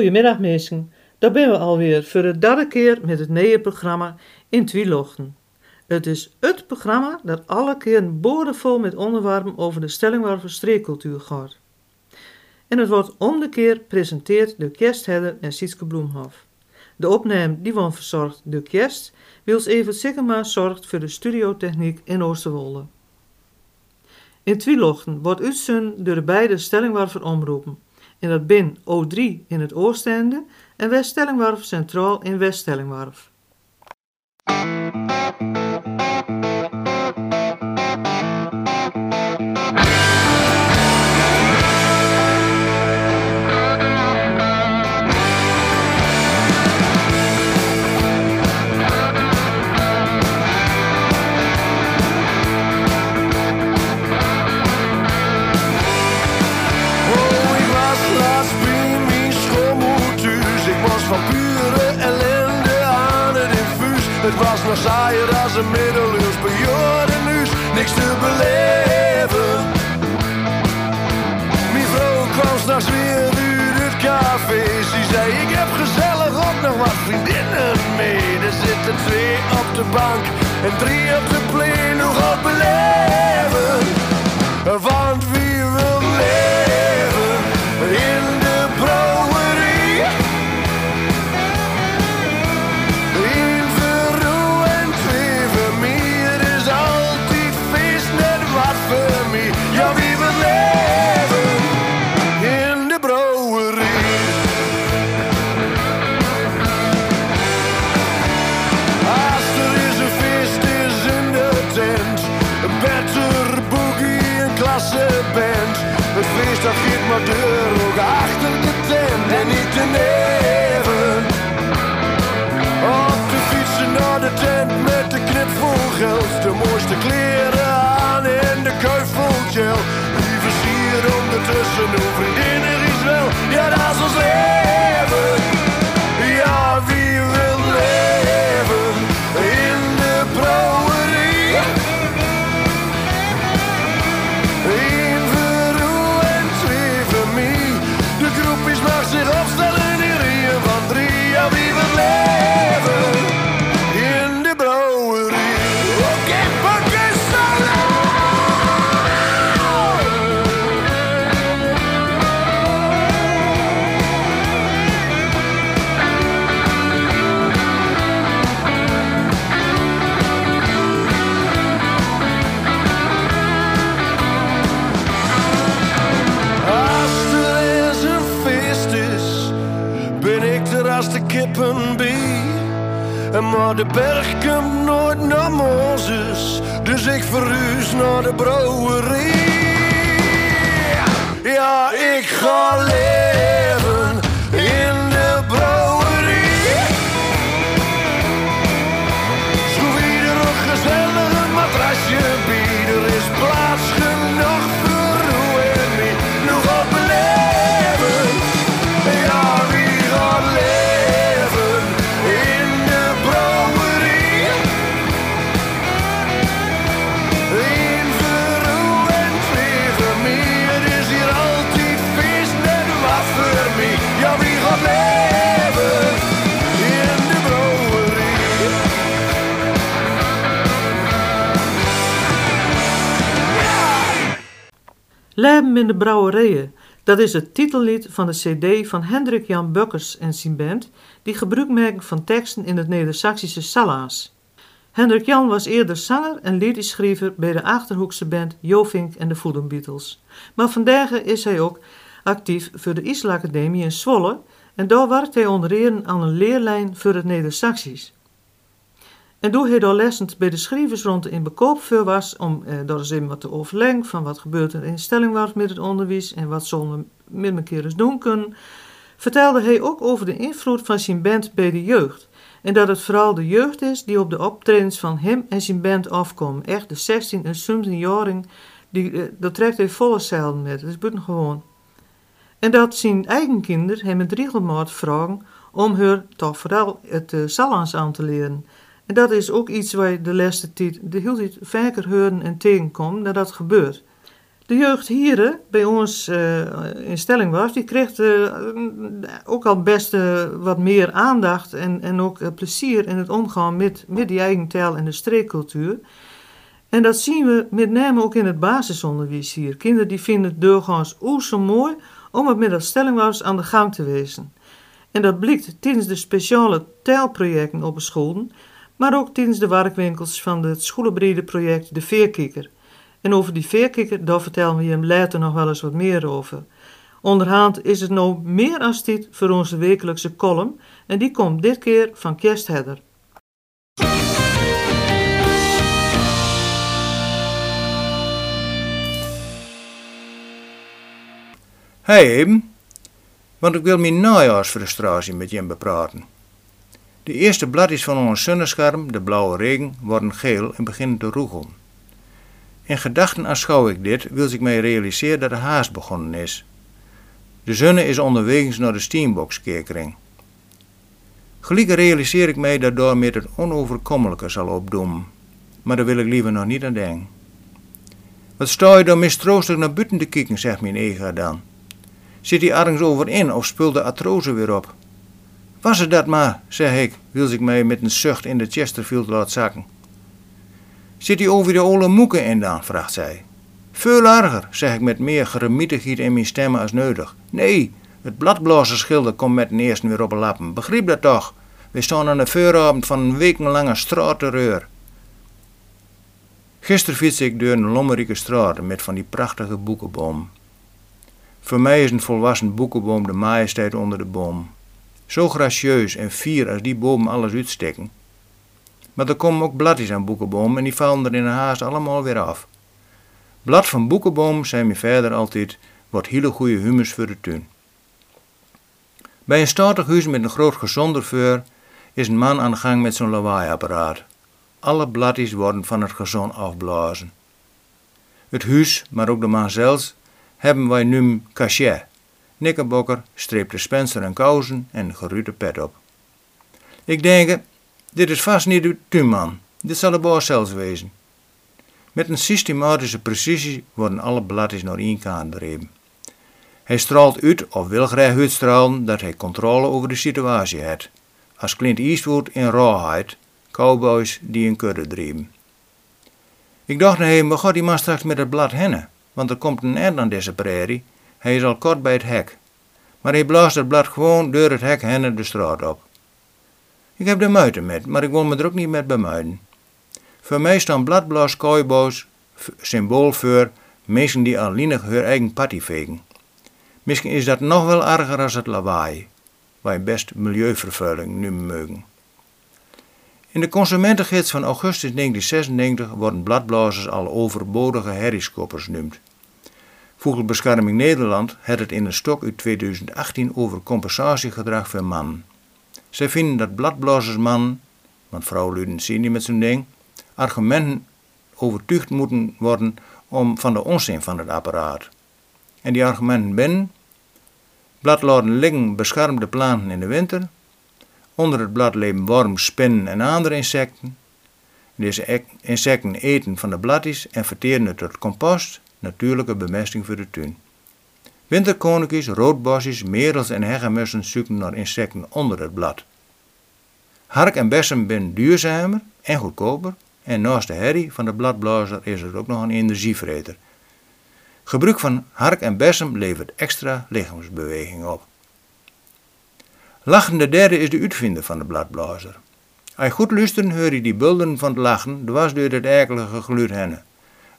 Goedemiddag mensen, daar ben we alweer voor de derde keer met het nieuwe programma In Twielochten. Het is het programma dat alle keer boordevol met onderwerpen over de stellingwarve streekcultuur gaat. En het wordt om de keer gepresenteerd door Kerstherder en Sietske Bloemhof. De opname die wordt verzorgd door Kerst, wils even Sikkema zorgt voor de studiotechniek in Oosterwolde. In Twielochten wordt uitzend door de beide stellingwarven omroepen. En dat bin O3 in het Oostende en West-Stellingwarf Centraal in West-Stellingwarf. Nog saaier als een middeleeuws bejaardenhuis. Niks te beleven. Mijn vrouw kwam s'nachts weer uit het café. Ze zei, ik heb gezellig ook nog wat vriendinnen mee. Er zitten twee op de bank en drie op de pleen. Nog wat maar deur ook achter de tent En niet te neven Op de fietsen naar de tent met de knip vol geld De mooiste kleren aan en de kuif vol gel. Lieve sier ondertussen, uw vriendinnen is wel Ja, dat is ons leven maar de berg komt nooit naar Mozes, dus ik verhuis naar de brouwerie. Ja, ik ga leven de brouwerijen, dat is het titellied van de cd van Hendrik Jan Bukkers en zijn band, die gebruik maken van teksten in het Neder-Saxische Salaas. Hendrik Jan was eerder zanger en liedjeschrijver bij de Achterhoekse band Jovink en de Voodoo Beatles. Maar vandaag is hij ook actief voor de Isla Academie in Zwolle en daar werkt hij onder aan een leerlijn voor het Neder-Saxisch. En toen hij daar lessend bij de schrijversronde in bekoop voor was, om eh, daar eens wat te overleggen van wat gebeurt in Stellingwaard met het onderwijs en wat zullen we met elkaar eens doen kunnen, vertelde hij ook over de invloed van zijn band bij de jeugd. En dat het vooral de jeugd is die op de optredens van hem en zijn band afkomen. Echt de 16 en 17 jaring, die, eh, dat trekt hij volle zeilen met. Dat is buitengewoon. En dat zijn eigen kinderen hem met regelmaat vragen om haar toch vooral het uh, Salans aan te leren. En dat is ook iets waar je de laatste de hele tijd vaker horen en tegenkomt dat dat gebeurt. De jeugd hier bij ons uh, in stelling was, die kreeg uh, ook al best uh, wat meer aandacht en, en ook plezier in het omgaan met, met die eigen taal en de streekcultuur. En dat zien we met name ook in het basisonderwijs hier. Kinderen die vinden het doorgaans oe zo mooi om het met dat aan de gang te wezen. En dat blijkt tijdens de speciale taalprojecten op de scholen, maar ook tijdens de werkwinkels van het scholenbrede project De Veerkikker. En over die veerkikker, daar vertellen we hem later nog wel eens wat meer over. Onderhand is het nou meer als dit voor onze wekelijkse column en die komt dit keer van Kerstheder. Hey want ik wil mijn najaarsfrustratie met je bepraten. De eerste bladjes van ons zonnescherm, de blauwe regen, worden geel en beginnen te roegelen. In gedachten aanschouw ik dit, wil ik mij realiseren dat de haast begonnen is. De zonne is onderwegens naar de steenbokskekering. Gelijk realiseer ik mij dat door met het onoverkomelijke zal opdoen, maar daar wil ik liever nog niet aan denken. Wat sta je dan mistroostig naar buiten te kijken, zegt mijn ega dan. Zit hij ergens over in of speelt de atroze weer op? Was het dat maar, zeg ik, wil ik mij met een zucht in de Chesterfield laten zakken. Zit hij over de oude moeken in dan? vraagt zij. Veel erger, zeg ik met meer geremietigheid in mijn stemmen als nodig. Nee, het bladblazerschilder komt met een eerste weer op een lappen. Begrijp dat toch? We staan aan de vooravond van een wekenlange straatterreur. Gisteren fiets ik door een lommerieke straat met van die prachtige boekenboom. Voor mij is een volwassen boekenboom de majesteit onder de boom. Zo gracieus en fier als die bomen alles uitsteken. Maar er komen ook bladjes aan boekenboom en die vallen er in een haast allemaal weer af. Blad van boekenboom, zei mijn verder altijd, wordt hele goede humus voor de tuin. Bij een statig huis met een groot gezonder is een man aan de gang met zo'n lawaaiapparaat. Alle bladjes worden van het gezond afblazen. Het huis, maar ook de man zelf, hebben wij nu cachet. Nikkerbokker streepte Spencer en kousen en een geruite pet op. Ik denk, dit is vast niet de tuinman. Dit zal de baas zelfs wezen. Met een systematische precisie worden alle bladjes naar één kant dreven. Hij straalt uit of wil graag uitstralen dat hij controle over de situatie heeft. Als Clint Eastwood in rawheid, cowboys die een kudde dreven. Ik dacht naar hem, gaat die man straks met het blad hennen? Want er komt een eind aan deze prairie. Hij is al kort bij het hek. Maar hij blaast het blad gewoon door het hek hennen de straat op. Ik heb de muiten met, maar ik wil me er ook niet met bemuiden. Voor mij staan bladblaas cowboys symbool voor mensen die alleenig hun eigen party vegen. Misschien is dat nog wel erger als het lawaai, wij best milieuvervuiling nu mogen. In de consumentengids van augustus 1996 worden bladblazers al overbodige herrieskoppers genoemd. Vogelbescherming Nederland had het in een stok uit 2018 over compensatiegedrag voor mannen. Zij vinden dat bladblazersman, want vrouwen zien niet met zo'n ding, argumenten overtuigd moeten worden om van de onzin van het apparaat. En die argumenten binnen, blad laten liggen beschermde planten in de winter, onder het blad leven worm, spinnen en andere insecten. Deze insecten eten van de bladjes en verteren het tot compost, natuurlijke bemesting voor de tuin. Winterkoninkjes, roodbosjes, merels en hegemussen zoeken naar insecten onder het blad. Hark en bessen zijn duurzamer en goedkoper en naast de herrie van de bladblazer is er ook nog een energievreter. Gebruik van hark en bessen levert extra lichaamsbeweging op. Lachende derde is de uitvinder van de bladblazer. Als goed luistert, hoor je die bulden van het lachen dwars door het eikelige geluid hennen.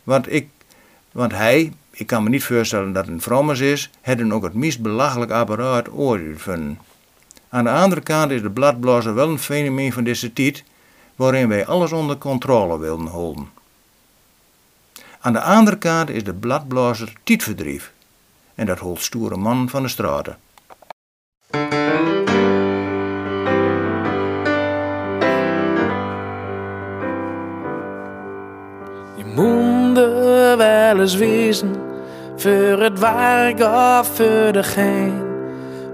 Want, ik, want hij, ik kan me niet voorstellen dat een Frommers is, hebben ook het meest belachelijk apparaat ooit vinden. Aan de andere kant is de bladblazer wel een fenomeen van deze tijd, waarin wij alles onder controle wilden houden. Aan de andere kant is de bladblazer tietverdrief, en dat holt stoere man van de straten. Wel eens wezen voor het werk of voor de geen.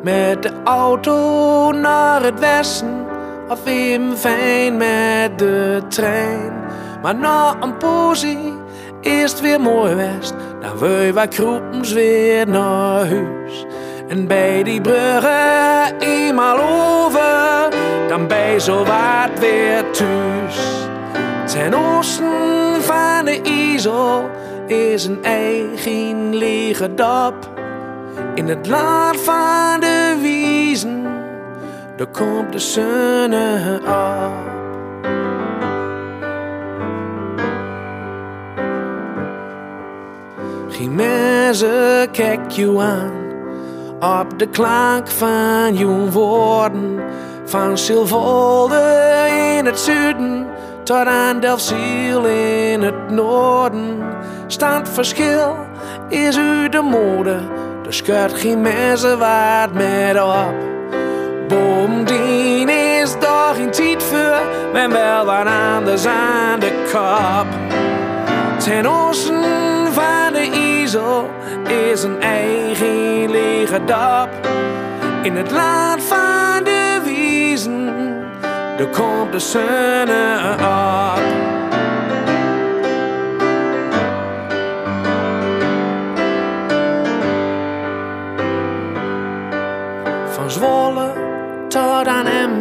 Met de auto naar het westen of even fijn met de trein. Maar na een posie is het weer mooi west. Dan wil wij kroepens weer naar huis. En bij die bruggen eenmaal over, dan je zo wat weer thuis. Ten oosten van de IJssel is een eigen lege dap. In het land van de wiezen, daar komt de zon op. Geen mensen kijk je aan op de klank van je woorden. Van Silvolde in het zuiden tot aan Delfziel in het noorden. Staand verschil is u de mode, er scheurt geen mensen wat met op. Bovendien is toch geen tijd voor, men wel wat anders aan de kop. Ten oosten van de IJssel is een eigen lege dap. In het land van de wiezen, daar komt de zon op. Zwolle tot aan Em,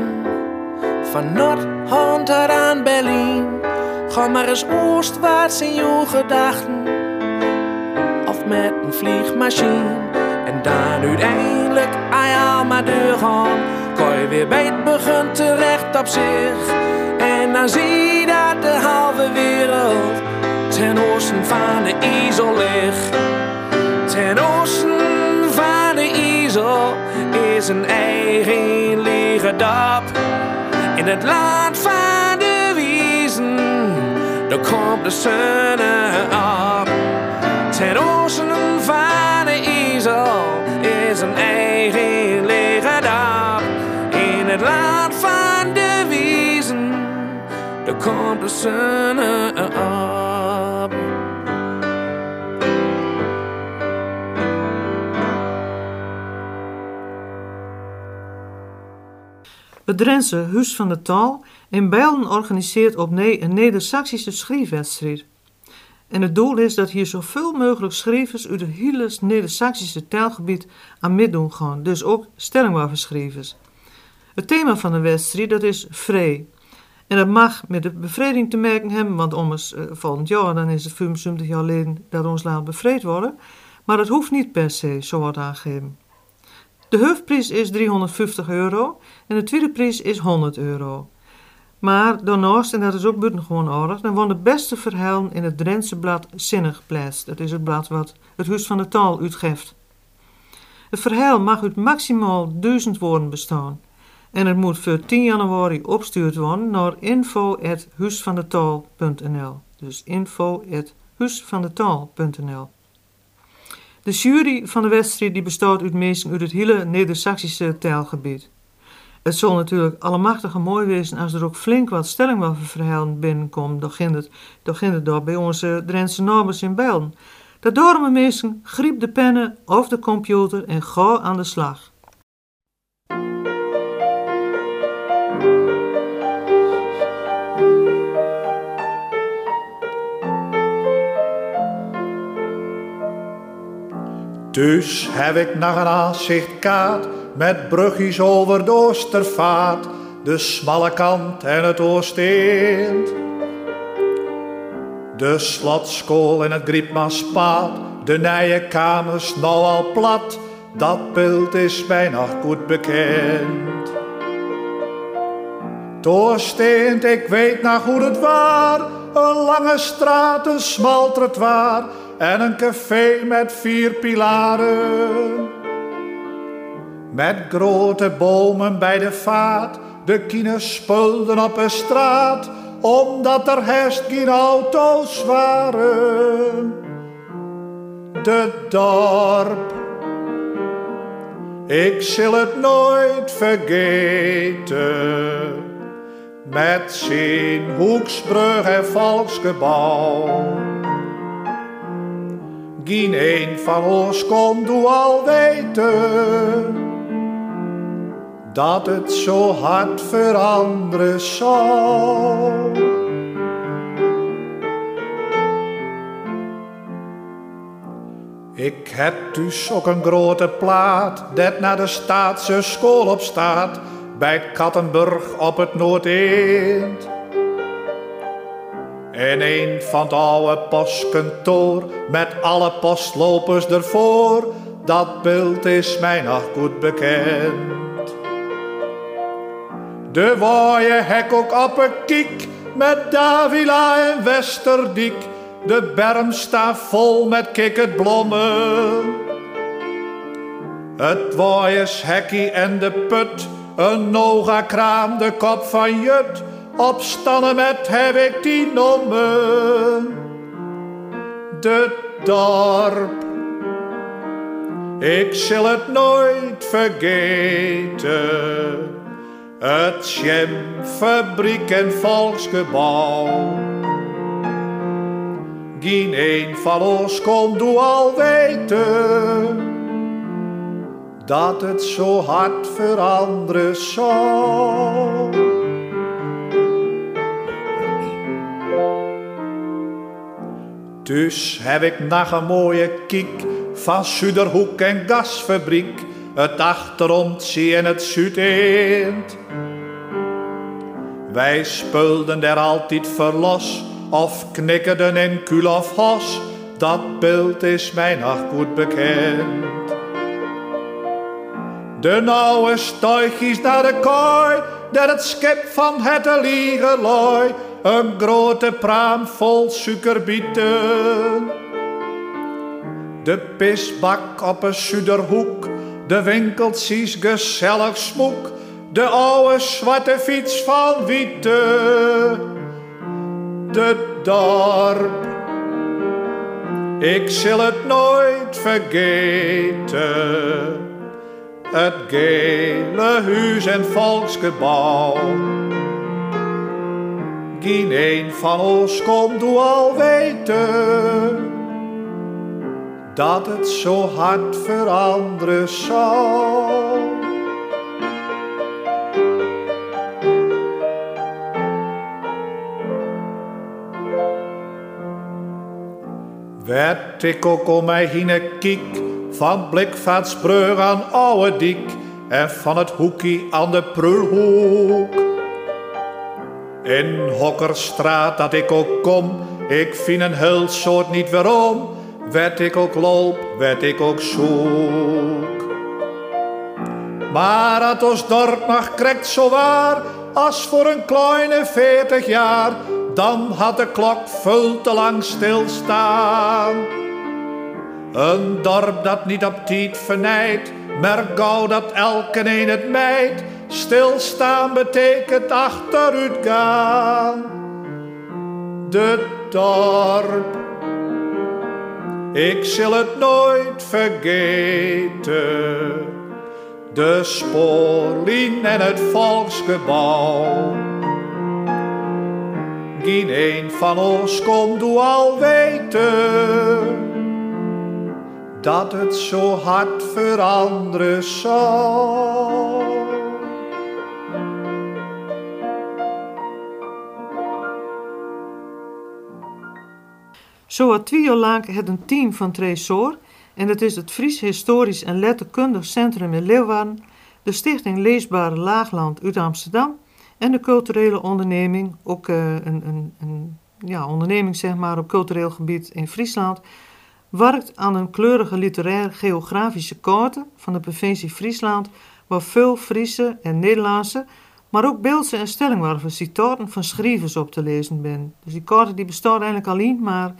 van Noord-Holland tot aan Berlijn. Ga maar eens oostwaarts in je gedachten, of met een vliegmachine. En dan uiteindelijk aan je allemaal deur gaan, kan je weer bij het begin terecht op zich. En dan zie je dat de halve wereld ten oosten van de IJssel ligt. Ten oosten van de IJssel is een eigen lege dap. In het land van de wiezen, daar komt de zon op. Ten oosten van de IJssel is een lege dap. In het land van de wiezen, daar komt de zon op. Het Drentse Huis van de Taal in Bijlen organiseert opnieuw een Neder-Saxische schrijfwedstrijd. En het doel is dat hier zoveel mogelijk schrijvers uit het hele Neder-Saxische taalgebied aan meedoen gaan, dus ook stellingwapenschrijvers. Het thema van de wedstrijd dat is vrij. En dat mag met de bevrijding te maken hebben, want ommers uh, volgend jaar dan is het 75 jaar geleden dat ons land bevrijd worden. Maar dat hoeft niet per se, zo wordt aangegeven. De hoofdprijs is 350 euro en de tweede prijs is 100 euro. Maar daarnaast, en dat is ook buitengewoon aardig, dan worden de beste verhalen in het Drentse blad Zinnig. Dat is het blad wat het Huis van de Taal uitgeeft. Het verhaal mag uit maximaal 1000 woorden bestaan. En het moet voor 10 januari opgestuurd worden naar info.huisvandetaal.nl. Dus info.huisvandetaal.nl. De jury van de wedstrijd die bestaat uit mensen uit het hele Neder-Saxische taalgebied. Het zal natuurlijk allemachtig mooi wezen als er ook flink wat stellingwapenverhalen binnenkomt. Dan ging het, dan ging het bij onze Drentse nabers in Bijlen. Daarom mensen, griep de pennen of de computer en ga aan de slag. Dus heb ik naar een aanzichtkaart met brugjes over de Oostervaart, de smalle kant en het Oosteend. De slotskool en het Griepmaspaad, de nije kamers nou al plat, dat beeld is mij nog goed bekend. Doorsteend, ik weet nog hoe het waar, een lange straat, een smal trottoir en een café met vier pilaren. Met grote bomen bij de vaart, de kines spulden op een straat, omdat er herst geen auto's waren. De dorp, ik zal het nooit vergeten, met zijn hoeksbrug en volksgebouw. Geen een van ons kon doe al weten dat het zo hard veranderen zal. Ik heb dus ook een grote plaat, dat naar de staatse school op staat, bij Kattenburg op het Noordeend. En een van het oude postkantoor, met alle postlopers ervoor, dat beeld is mij nog goed bekend. De waaie hek ook op een kiek, met Davila en Westerdiek, de berm staat vol met kikkerblommen. Het waaiershekkie en de put, een noga-kraam, de kop van Jut, opstannen met heb ik die nomen. De dorp, ik zal het nooit vergeten. Het Jam, fabriek en volksgebouw. Geen een van ons kon doe al weten dat het zo hard veranderen zal. Dus heb ik nog een mooie kiek van Zuiderhoek en gasfabriek, het achterontzie en het Zuideend. Wij spulden er altijd verlos, of knikkerden in kul of hos, dat beeld is mij nog goed bekend. De nauwe stuigjes naar de kooi, dat het schip van het liegen looi, een grote praam vol suikerbieten. De pisbak op een Zuiderhoek, de winkeltjes gezellig smoek, de oude zwarte fiets van Wiete. De dorp, ik zal het nooit vergeten. Het gele huis en volksgebouw. Geen een van ons kon doe al weten dat het zo hard veranderen zal. Werd ik ook om mij heen kiek, van Blikvaartsbrug aan Oude Diek en van het hoekie aan de Prulhoek. In Hokkerstraat dat ik ook kom, ik vind een heel niet waarom, werd ik ook loop, werd ik ook zoek. Maar het ons dorp nog krekt zo waar, als voor een kleine veertig jaar, dan had de klok veel te lang stilstaan. Een dorp dat niet op tijd vernijdt, maar gauw dat elke een het mijt. Stilstaan betekent achteruit gaan. De dorp, ik zal het nooit vergeten. De spoorlijn en het volksgebouw. Geen een van ons kon doe al weten dat het zo hard veranderen zal. Zo had twee het een team van Tresor en het is het Fries Historisch en Letterkundig Centrum in Leeuwarden, de Stichting Leesbare Laagland uit Amsterdam en de culturele onderneming, ook uh, een, een, een ja, onderneming zeg maar, op cultureel gebied in Friesland, werkt aan een kleurige literair-geografische kaart van de provincie Friesland, waar veel Friese en Nederlandse, maar ook Beeldse en Stellingwerven citaten van schrijvers op te lezen zijn. Dus die kaart die bestaat eigenlijk alleen maar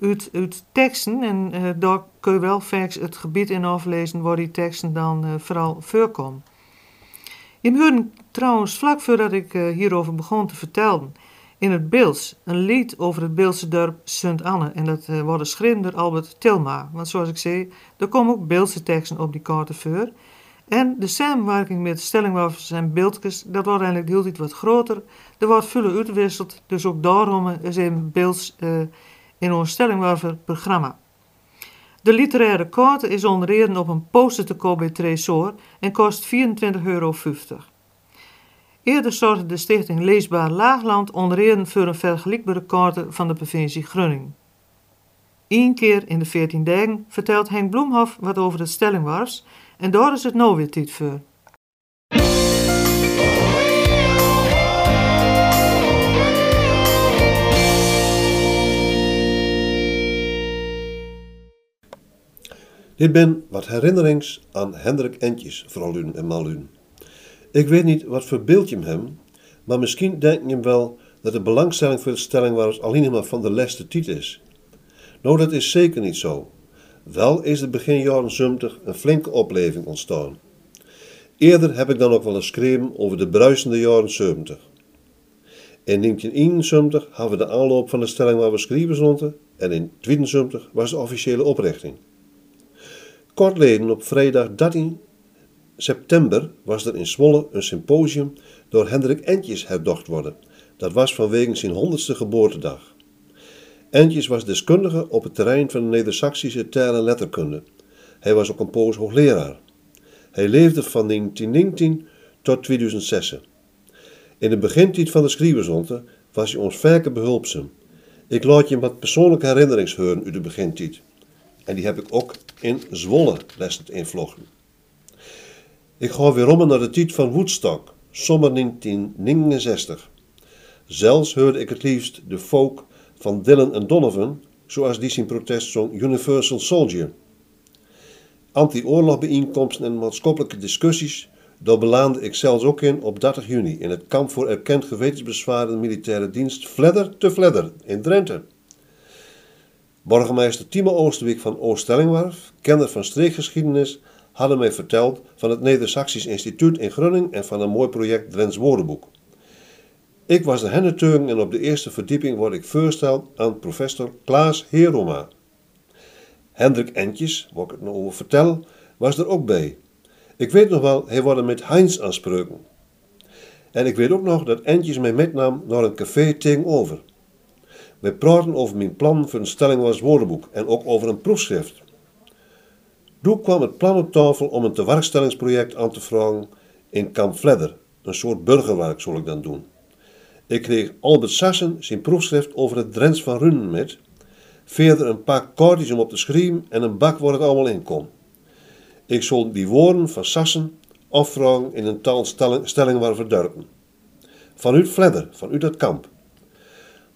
uit, uit teksten en uh, daar kun je wel vaak het gebied in aflezen waar die teksten dan uh, vooral voorkomen. Je hoorde trouwens vlak voordat ik uh, hierover begon te vertellen in het Beels een lied over het Beelse dorp Sint-Anne. En dat uh, wordt geschreven door Albert Tilma. Want zoals ik zei, er komen ook Beelse teksten op die kaarten voor. En de samenwerking met stellingwaffers en beeldjes, dat wordt eigenlijk heel iets wat groter. Er wordt veel uitgewisseld, dus ook daarom is een Beels in ons stellingwaffer programma. De literaire kaart is onder op een poster te koop bij Tresor en kost 24,50 euro. Eerder zorgde de stichting Leesbaar Laagland onder voor een vergelijkbare kaart van de provincie Groningen. Eén keer in de 14 dagen vertelt Henk Bloemhof wat over de stellingwars en daar is het nou weer voor. Dit ben wat herinnerings aan Hendrik Entjes, Vrolun en Malun. Ik weet niet wat voor beeld je hem, maar misschien denk je hem wel dat de belangstelling voor de stelling was alleen maar van de leste tijd is. Nou, dat is zeker niet zo. Wel is er begin jaren 70 een flinke opleving ontstaan. Eerder heb ik dan ook wel eens geschreven over de bruisende jaren 70. In 1971 hadden we de aanloop van de stelling waar we schrijven zonden en in 1972 was de officiële oprichting. Kortleden op vrijdag 13 september was er in Zwolle een symposium door Hendrik Entjes herdocht worden. Dat was vanwege zijn honderdste geboortedag. Entjes was deskundige op het terrein van de Neder-Saxische taal en letterkunde. Hij was ook een poos hoogleraar. Hij leefde van 1919 tot 2006. In de begintijd van de schrijversronde was hij ons vaker behulpzaam. Ik laat je wat persoonlijke herinnerings uit de begintijd. En die heb ik ook in Zwolle lessen invloggen. Ik ga weer om naar de tijd van Woodstock, zomer 1969. Zelfs hoorde ik het liefst de folk van Dylan en Donovan, zoals die zijn protestsong Universal Soldier. Anti-oorlogbijeenkomsten en maatschappelijke discussies, daar belandde ik zelfs ook in op 30 juni in het kamp voor erkend gewetensbezwaren militaire dienst Vledder te Vledder in Drenthe. Burgemeester Timo Oosterwijk van Oost-Stellingwarf, kenner van streekgeschiedenis, hadden mij verteld van het Neder-Saxisch Instituut in Grunning en van een mooi project Drents Woordenboek. Ik was de henneteugen en op de eerste verdieping word ik voorgesteld aan professor Klaas Heroma. Hendrik Entjes, waar ik het nog over vertel, was er ook bij. Ik weet nog wel, hij worden met Heinz aanspreken. En ik weet ook nog dat Entjes mij metnam naar een café tegenover. We praten over mijn plan voor een stellingwas woordenboek en ook over een proefschrift. Toen kwam het plan op tafel om een tewerkstellingsproject aan te vragen in Kamp Vledder, een soort burgerwerk zal ik dan doen. Ik kreeg Albert Sassen zijn proefschrift over het Drents van Runnen met, verder een paar kaartjes om op te schrijven en een bak waar het allemaal in kon. Ik zal die woorden van Sassen afvragen in een taalstelling waar verdurpen. Vanuit Vledder, vanuit dat kamp.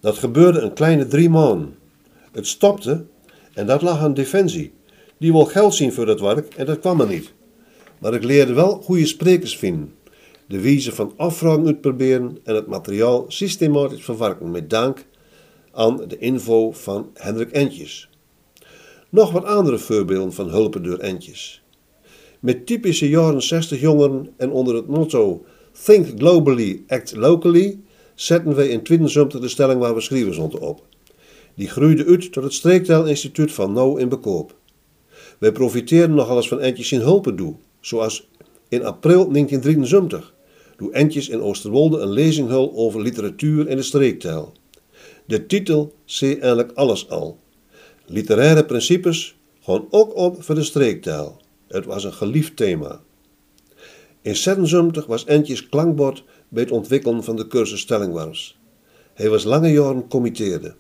Dat gebeurde een kleine drie maanden. Het stopte en dat lag aan defensie. Die wil geld zien voor dat werk en dat kwam er niet. Maar ik leerde wel goede sprekers vinden, de wijze van afvragen uitproberen en het materiaal systematisch verwerken met dank aan de info van Hendrik Entjes. Nog wat andere voorbeelden van hulpen door Entjes. Met typische jaren 60 jongeren en onder het motto Think globally, act locally zetten wij in 72 de stelling waar we schrijven zonden op. Die groeide uit tot het Streekteilinstituut van Nou in Bekoop. Wij profiteerden nogal eens van Entjes in Hulpen doe, zoals in april 1973, doe Entjes in Oosterwolde een lezing hul over literatuur in de streektaal. De titel zei eigenlijk alles al. Literaire principes gewoon ook op voor de streektaal. Het was een geliefd thema. In 76 was Entjes klankbord bij het ontwikkelen van de cursus Stellingwars. Hij was lange jaren committeerde.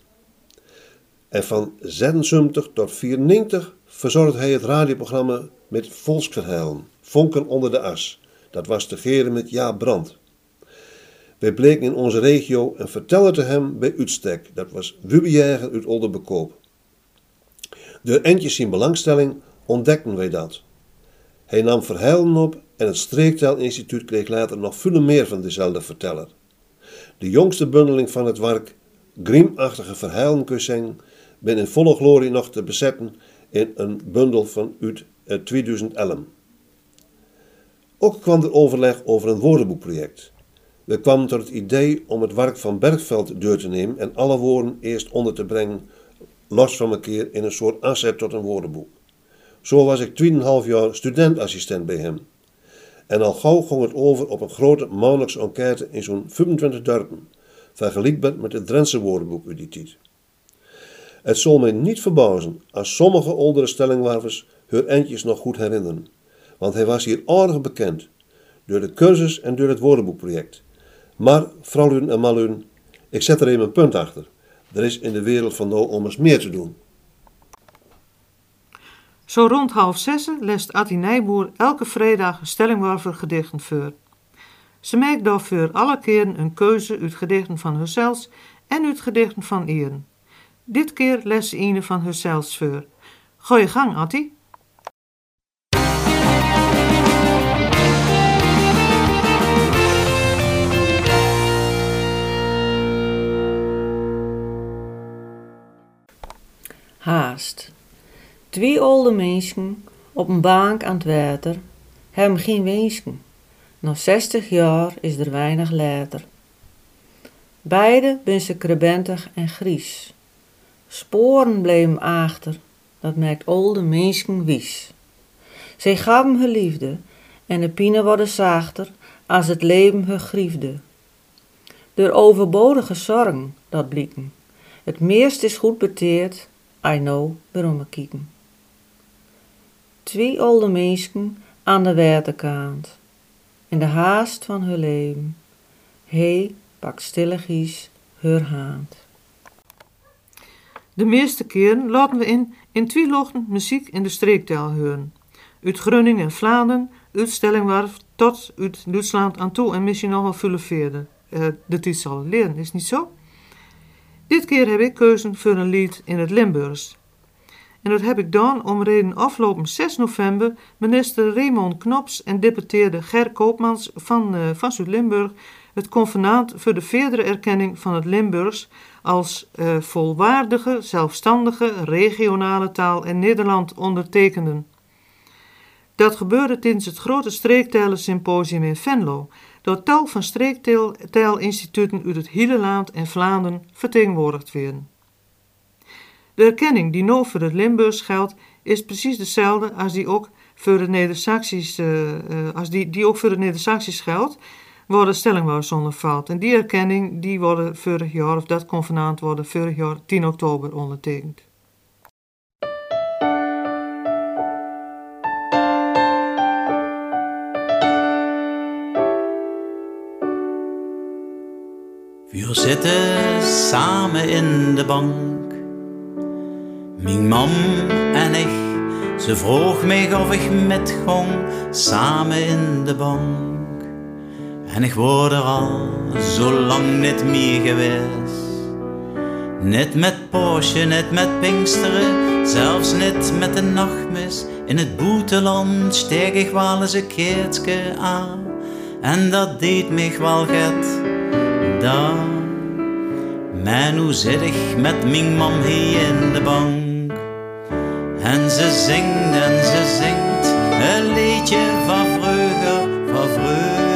En van 76 tot 94 verzorgde hij het radioprogramma met volksverhalen, Vonken onder de as. Dat was te geren met Ja Brand. Wij bleken in onze regio een verteller te hem bij uitstek. Dat was Wubbejager uit Oldenbekoop. Door Entjes zijn belangstelling ontdekten wij dat. Hij nam verhalen op en het Streekteilinstituut kreeg later nog veel meer van dezelfde verteller. De jongste bundeling van het werk, griemachtige verhalenkussing, ben in volle glorie nog te bezetten in een bundel van uit 2011. Ook kwam er overleg over een woordenboekproject. We kwamen tot het idee om het werk van Bergveld door te nemen en alle woorden eerst onder te brengen, los van elkaar in een soort asset tot een woordenboek. Zo was ik 2,5 jaar studentassistent bij hem. En al gauw ging het over op een grote maandelijkse enquête in zo'n 25 dorpen, vergelijkbaar met het Drentse woordenboek uit die tijd. Het zal mij niet verbazen als sommige oudere stellingwervers hun eindjes nog goed herinneren, want hij was hier aardig bekend, door de cursus en door het woordenboekproject. Maar, vrouwen en malun, ik zet er even een punt achter. Er is in de wereld van nou om eens meer te doen. Zo rond half zessen lest Atti Nijboer elke vrijdag stellingwarver gedichten voor. Ze maakt daarvoor alle keren een keuze uit gedichten van haarzelfs en uit gedichten van Ieren. Dit keer les ze een van haarzelfs voor. Ga je gang, Atti. Haast. Twee oude mensen op een bank aan het water hebben geen wensken. Na 60 jaar is er weinig later. Beide ben ze krebentig en gries. Sporen bleven achter, dat maakt oude mensen wies. Zij gaven hun liefde en de pine worden zachter als het leven hun griefde. De overbodige zorgen, dat blikken. Het meest is goed beteerd, I know waarom kieken. Twee oude mensen aan de waterkant, in de haast van hun leven. Hij pakt stilligjes haar hand. De meeste keren laten we in, in twee lochten muziek in de streektaal horen. Uit Groningen en Vlaanderen, uit Stellingwarf tot uit Duitsland aan toe en misschien nog wel veel verder. Uh, de het leren, is niet zo? Dit keer heb ik keuzen voor een lied in het Limburgs. En dat heb ik dan om reden afgelopen 6 november minister Raymond Knops en deputeerde Ger Koopmans van, uh, van Zuid-Limburg het convenaat voor de verdere erkenning van het Limburgs als uh, volwaardige, zelfstandige, regionale taal in Nederland ondertekenden. Dat gebeurde tijdens het grote streektalersymposium in Venlo, door tal van streektailinstituten uit het hele land en Vlaanderen vertegenwoordigd werden. De erkenning die nu voor het Limburgs geldt, is precies dezelfde als die ook voor het Neder-Saxisch, uh, als die, die het Neder-Saxisch geldt, waar de stelling zonder valt. En die erkenning die worden vorig jaar, of dat convenant worden vorig jaar 10 oktober ondertekend. We zitten samen in de bank. Mijn mam en ik, ze vroeg mij of ik met gong samen in de bank. En ik word er al zo lang niet meer geweest. Niet met Porsche, niet met Pinksteren, zelfs niet met de nachtmis. In het boeteland steeg ik wel eens een keertje aan. En dat deed mij wel get daar. Maar nu zit ik met mijn mam hier in de bank. En ze zingt en ze zingt een liedje van vreugde, van vreugde.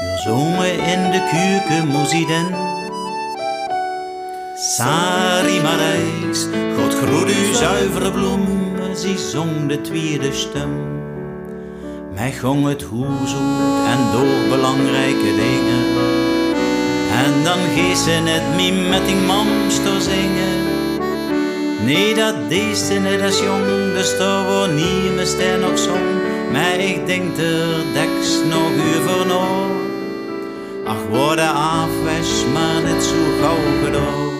Voor zongen in de keuken moest hij den. Sari Marijs, God groet u zuivere bloemen, ze zong de tweede stem. Mij gong het hoezoet en door belangrijke dingen. En dan geest ze net me met die mams te zingen. Nee, dat deed ze net als jong, dus daar wordt niet mijn ster nog zong. Maar ik denk er deks nog uur voor nog. Ach, word de afwes, maar niet zo gauw gedaan.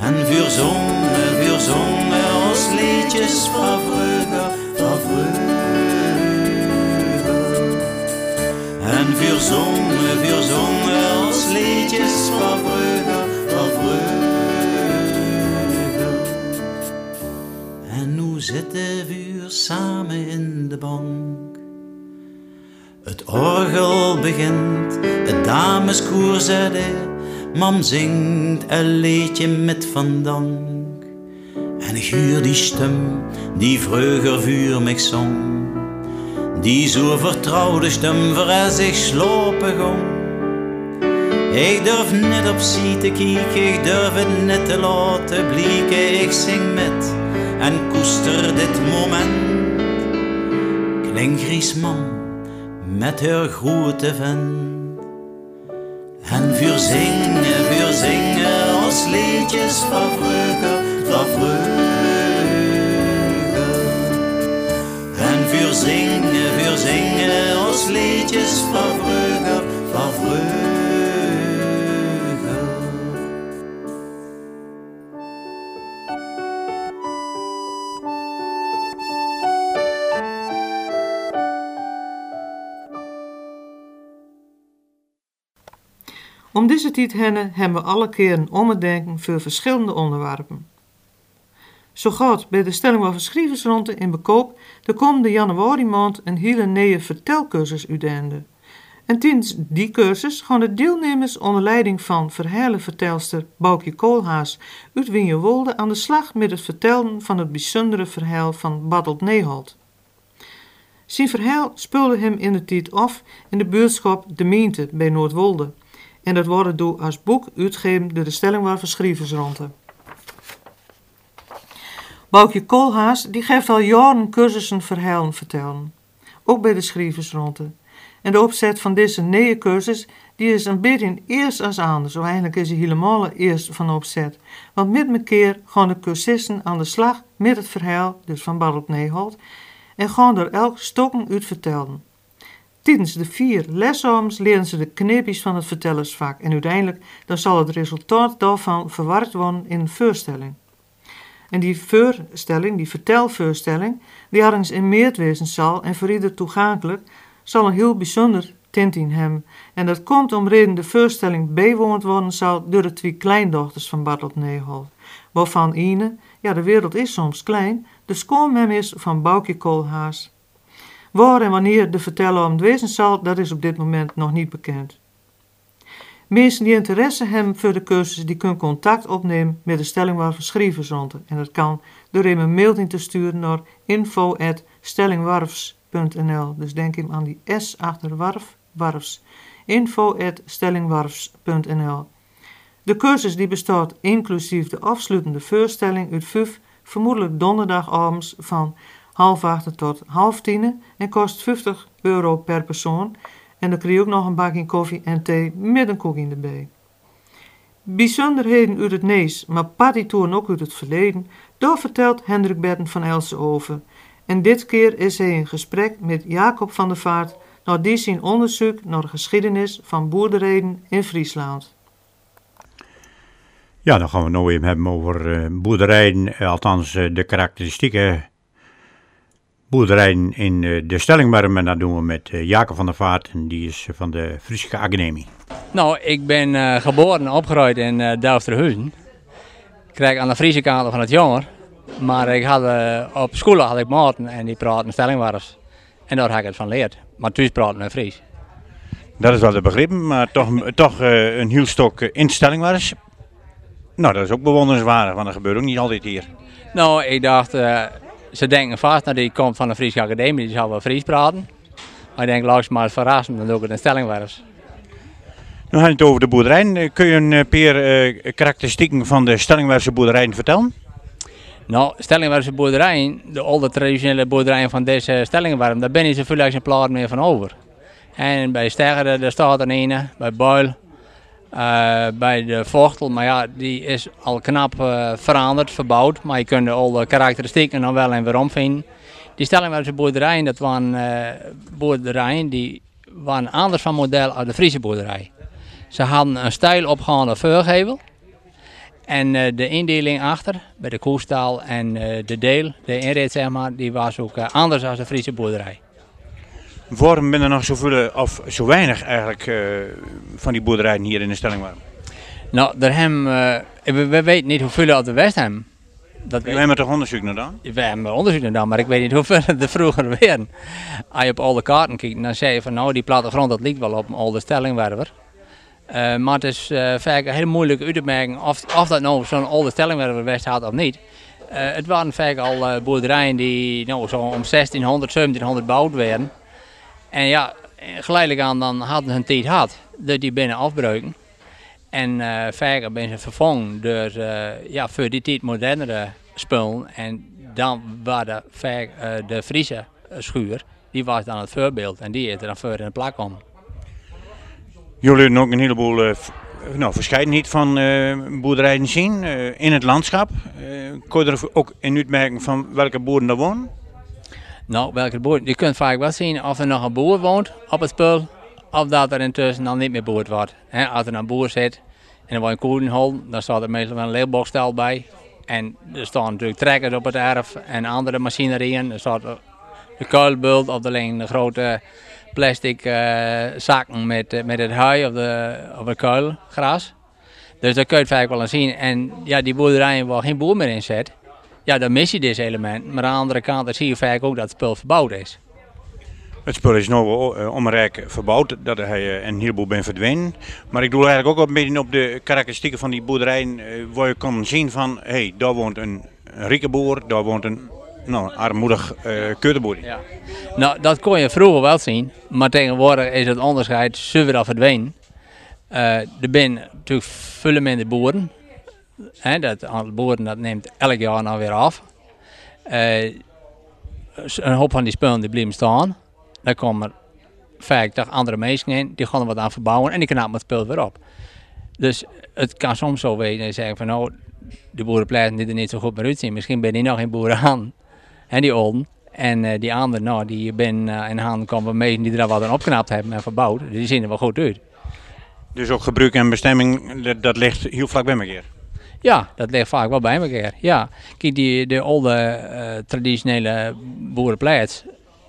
En vuur zongen, vuur zongen, als liedjes van vreugde, En vuur zongen, vuur zongen als liedjes van vreugde, van vreugde. En nu zitten we samen in de bank. Het orgel begint, het dameskoer zette, mam zingt een liedje met van dank. En ik huur die stem, die vreugde vuur mij zong. Die zo vertrouwde stem voor zich slopen gong. Ik durf net op zie te kijken, ik durf het net te laten blikken. Ik zing met en koester dit moment. Klink Griesman met haar grote vent. En vuur zingen, vuur zingen als liedjes van vreugde, van vreugde. Vuur zingen, vuur zingen, ons liedjes van vroeger, van vreugde. Om deze tijd hebben we alle keer een omdenken voor verschillende onderwerpen. Zo gaat bij de stelling van schrijversronde in bekoop de komende januari maand een hele nieuwe vertelcursus uitdende. En tijdens die cursus gaan de deelnemers onder leiding van verhalenvertelster Boukje Koolhaas uit Winjewolde aan de slag met het vertellen van het bijzondere verhaal van Battelt Neholt. Zijn verhaal speelde hem in de tijd af in de buurtschap De Miente bij Noordwolde. En dat wordt door als boek uitgegeven door de stelling waar verschrijversronde. Boukje Koolhaas die geeft al jaren cursussen verhalen vertellen. Ook bij de schrijversronde. En de opzet van deze nieuwe cursus die is een beetje eerst als anders. Of eigenlijk is hij helemaal eerst van opzet. Want met een keer gaan de cursisten aan de slag met het verhaal, dus van Bartelt Neholt, en gaan er elk stokken uit vertellen. Tijdens de vier lesomens leren ze de kneepjes van het vertellersvak en uiteindelijk dan zal het resultaat daarvan verwerkt worden in een voorstelling. En die voorstelling, die vertelvoorstelling, die hadden in Meertwezenzaal en voor ieder toegankelijk, zal een heel bijzonder tint in hem. En dat komt om reden de voorstelling bijwoond worden zal door de twee kleindochters van Bartelt Neholt. Waarvan Ine, ja de wereld is soms klein, de schoonmem is van Boukje Koolhaas. Waar en wanneer de verteller om wezen zal, dat is op dit moment nog niet bekend. Mensen die interesse hebben voor de cursus, die kunnen contact opnemen met de stelling waar. En dat kan door hem een mail te sturen naar info.stellingwarfs.nl. Dus denk hem aan die S achter warf, warfs. info.stellingwarfs.nl. De cursus die bestaat inclusief de afsluitende voorstelling uit vijf, vermoedelijk donderdagavonds van half acht tot half tien en kost 50 euro per persoon. En dan krijg je ook nog een bakje koffie en thee met een de bij. Bijzonderheden uit het Nees, maar partitouren ook uit het verleden, daar vertelt Hendrik Betten van Elsen over. En dit keer is hij in gesprek met Jacob van der Vaart naar die zijn onderzoek naar de geschiedenis van boerderijen in Friesland. Ja, dan gaan we nou even hebben over uh, boerderijen, uh, althans uh, de karakteristieken boerderijen in de Stellingwerm. En dat doen we met Jacob van der Vaart, en die is van de Friese Academie. Nou, ik ben geboren en opgegroeid in uh, Delfterhuizen. Ik krijg aan de Friese kant van het jonger. Maar ik had, op school had ik maten en die praten Stellingwerfs. En daar heb ik het van geleerd. Maar thuis praten we Fries. Dat is wel de begrippen, maar toch, toch een heel stok instelling Nou, dat is ook bewonderenswaardig, want dat gebeurt ook niet altijd hier. Nou, ik dacht, uh, ze denken vast, nou, die komt van de Friese Academie, die zal wel Fries praten. Maar ik denk, langs maar verrassen, dan doe ik het in. Nu gaan het over de boerderijen. Kun je een paar uh, karakteristieken van de Stellingwerfse boerderijen vertellen? Nou, Stellingwerfse boerderijen, de oude traditionele boerderijen van deze Stellingwerf, daar ben je zoveel exemplaren meer van over. En bij Sterren, daar staat er een, bij Buil, uh, bij de Vochtel, maar ja, die is al knap uh, veranderd, verbouwd. Maar je kunt de oude karakteristieken nog wel en weer omvinden. Die Stellingwerfse boerderijen, dat waren uh, boerderijen die waren anders van model als de Friese boerderij. Ze hadden een stijl opgaande voorgevel. En de indeling achter, bij de koestal en de deel, de inrit zeg maar, die was ook anders dan de Friese boerderij. Waarom ben er nog zoveel, of zo weinig eigenlijk, van die boerderijen hier in de Stellingwarm? Nou, er hem, we, we, weten niet hoeveel uit de West hebben. Dat we hebben toch onderzoek naar dan? We hebben onderzoek naar dan, maar ik weet niet hoeveel er vroeger waren. Als je op alle kaarten kijkt, dan zeg je van nou, die plattegrond dat lijkt wel op een oude stellingwerver. Uh, maar het is vaak heel moeilijk uit te merken of, of dat nou zo'n oude stellingwerver west had of niet. Het waren vaak al boerderijen die nou, zo om 1600, 1700 gebouwd werden. En ja, geleidelijk aan dan hadden ze een tijd gehad dat die binnen afbreuken. En vaak ben ze vervangen door ja, voor die tijd modernere spullen. En dan waren vaak de Friese schuur, die was dan het voorbeeld. En die is er dan voor in de plak om. Jullie hebben ook een heleboel uh, nou, verscheidenheid van uh, boerderijen zien uh, in het landschap. kon je er ook in uitmerken van welke boeren er wonen? Nou, welke boeren? Je kunt vaak wel zien of er nog een boer woont op het spul, of dat er intussen dan niet meer boerd wordt. Als er een boer zit en er wordt een dan staat er meestal wel een leeuwbokstel bij. En er staan natuurlijk trekkers op het erf en andere machinerieën. Er staat de kuilbult of alleen de grote plastic eh, zakken met, eh, met het hui of de, of het kuilgras. Dus daar kun je vaak wel zien. En ja, die boerderijen waar geen boer meer in zit, ja, dan mis je dit element. Maar aan de andere kant dan zie je vaak ook dat het spul verbouwd is. Het spul is nou uh, omrijk verbouwd, dat hij uh, een heleboel ben verdwenen. Maar ik doe eigenlijk ook een beetje op de karakteristieken van die boerderijen, uh, waar je kan zien van, hé, hey, daar woont een, rieke boer, daar woont een nou, armoedig uh. Ja. Nou, dat kon je vroeger wel zien, maar tegenwoordig is het onderscheid zuiver al verdwenen. Uh, er zijn natuurlijk veel minder boeren. Hè, dat aantal boeren dat neemt elk jaar nou weer af. Uh, een hoop van die spullen die blijven staan. Daar komen vaak toch andere mensen in, die gaan er wat aan verbouwen en die knappen het spul weer op. Dus het kan soms zo weten en zeggen van nou, de boerenpleiten die er niet zo goed meer uitzien, misschien ben die nog geen boeren aan. En die olden. En uh, die anderen, nou, die ben uh, in handen komen mensen die er wat aan opknapt hebben en verbouwd. Die zien er wel goed uit. Dus ook gebruik en bestemming, dat, dat ligt heel vlak bij elkaar? Ja, dat ligt vaak wel bij elkaar. Ja, kijk, die, de oude uh, traditionele boerenpleits,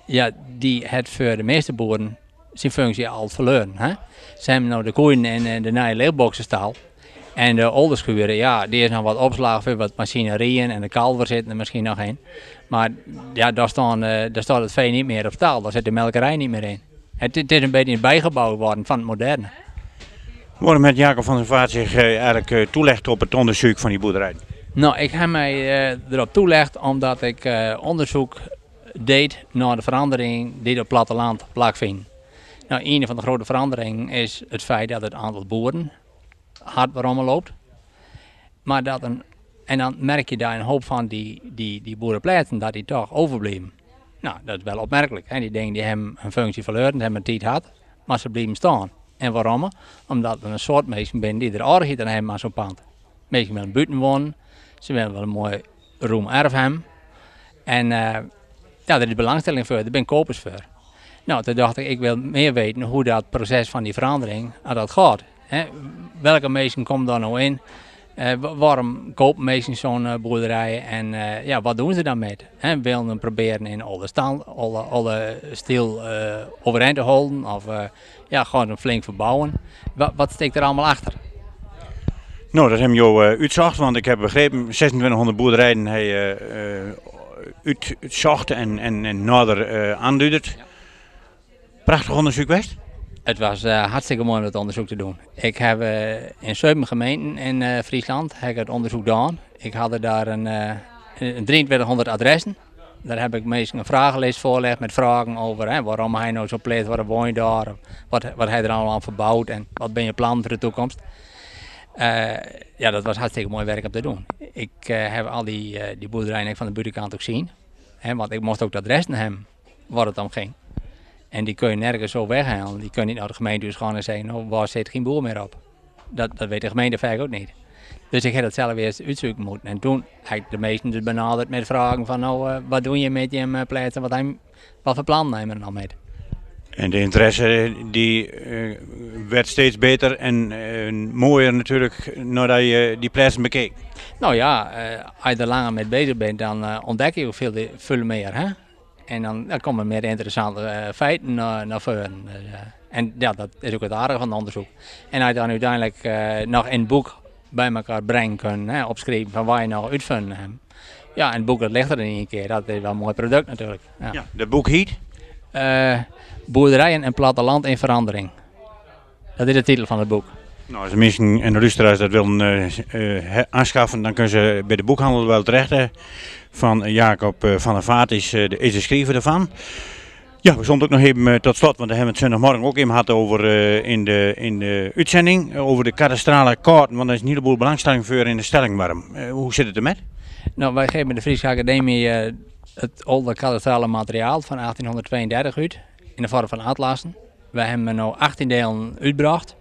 ja, die het voor de meeste boeren zijn functie al verloren. Hè? Ze hebben nou de koeien en de nieuwe. En de oude ja, die is nog wat opslag voor wat machinerieën en de kalver zitten er misschien nog in. Maar ja, daar, staan, uh, daar staat het vee niet meer op staal, daar zit de melkerij niet meer in. Het, het is een beetje bijgebouwd worden van het moderne. Waarom heeft Jacob van der Vaart zich uh, eigenlijk uh, toelegd op het onderzoek van die boerderij? Nou, ik heb mij erop toelegd omdat ik onderzoek deed naar de verandering die op het platteland plaatsvindt. Nou, een van de grote veranderingen is het feit dat het aantal boeren hard waarom loopt. Maar dat een, en dan merk je daar een hoop van die, die, die boerenpleiten dat die toch overbleven. Nou, dat is wel opmerkelijk. Hè? Die dingen die hebben een functie verloren, hebben een tijd gehad, maar ze bleven staan. En waarom? Omdat er een soort mensen zijn die er aardig dan hebben aan zo'n pand. Mensen willen buiten wonen, ze willen wel een mooi roem erf hebben. En uh, ja, daar is belangstelling voor, daar ben kopers voor. Nou, toen dacht ik, ik wil meer weten hoe dat proces van die verandering dat gaat. Hè? Welke mensen komen daar nou in? Uh, waarom kopen mensen zo'n uh, boerderij en uh, ja, wat doen ze daarmee? Hè? Willen ze proberen in alle, stand, alle, alle stil overeind te houden of ja, gewoon een flink verbouwen? Wat, wat steekt er allemaal achter? Nou, dat hebben we uitzocht, want ik heb begrepen 2600 boerderijen hij uitzocht en, en, en nader aanduidert. Ja. Prachtig onderzoek geweest? Het was uh, hartstikke mooi om het onderzoek te doen. Ik heb uh, in zeven gemeenten in uh, Friesland heb ik het onderzoek gedaan. Ik had daar een, een 2300 adressen. Daar heb ik meestal een vragenlijst voorgelegd met vragen over hè, waarom hij nou zo pleegt, waarom woon je daar, wat, wat hij er allemaal aan verbouwt en wat ben je plan voor de toekomst. ja, dat was hartstikke mooi werk om te doen. Ik heb al die, die boerderijen van de buitenkant ook zien. Want ik moest ook de adressen hebben waar het om ging. En die kun je nergens zo weghalen. Die kun je niet naar de gemeente dus gaan en zeggen, nou, waar zit geen boer meer op. Dat, dat weet de gemeente vaak ook niet. Dus ik heb dat zelf eerst uitzoeken moeten. En toen heb ik de meesten dus benaderd met vragen van, nou, uh, wat doe je met je uh, pleiten, wat, wat voor plan nemen we dan met? En de interesse die uh, werd steeds beter en mooier natuurlijk nadat je die plaatsen bekeek. Nou ja, als je er langer mee bezig bent, dan ontdek je veel, veel meer. Hè? En dan, dan komen meer interessante uh, feiten naar, naar voren. Uh, en ja, dat is ook het aardige van het onderzoek. En je dan uiteindelijk uh, nog in het boek bij elkaar brengen kunnen, opschrijven van waar je nog uitvinden hebt. Ja, en het boek dat ligt er in een keer. Dat is wel een mooi product natuurlijk. Ja, ja de boek heet? Boerderijen en platteland in verandering. Dat is de titel van het boek. Nou, als mensen en de luisteraars dat willen aanschaffen, dan kunnen ze bij de boekhandel wel terecht van Jacob eh, van der Vaart is, eh, is de schrijver ervan. Ja, we stonden ook nog even eh, tot slot, want daar hebben we het zondagmorgen ook even gehad over in, de, in de uitzending. Over de kadastrale kaarten, want er is een heleboel belangstelling voor in de stellingwarm. hoe zit het ermee? Nou, wij geven de Friese Academie het oude kadastrale materiaal van 1832 uit. In de vorm van atlassen. Wij hebben nu 18 delen uitgebracht.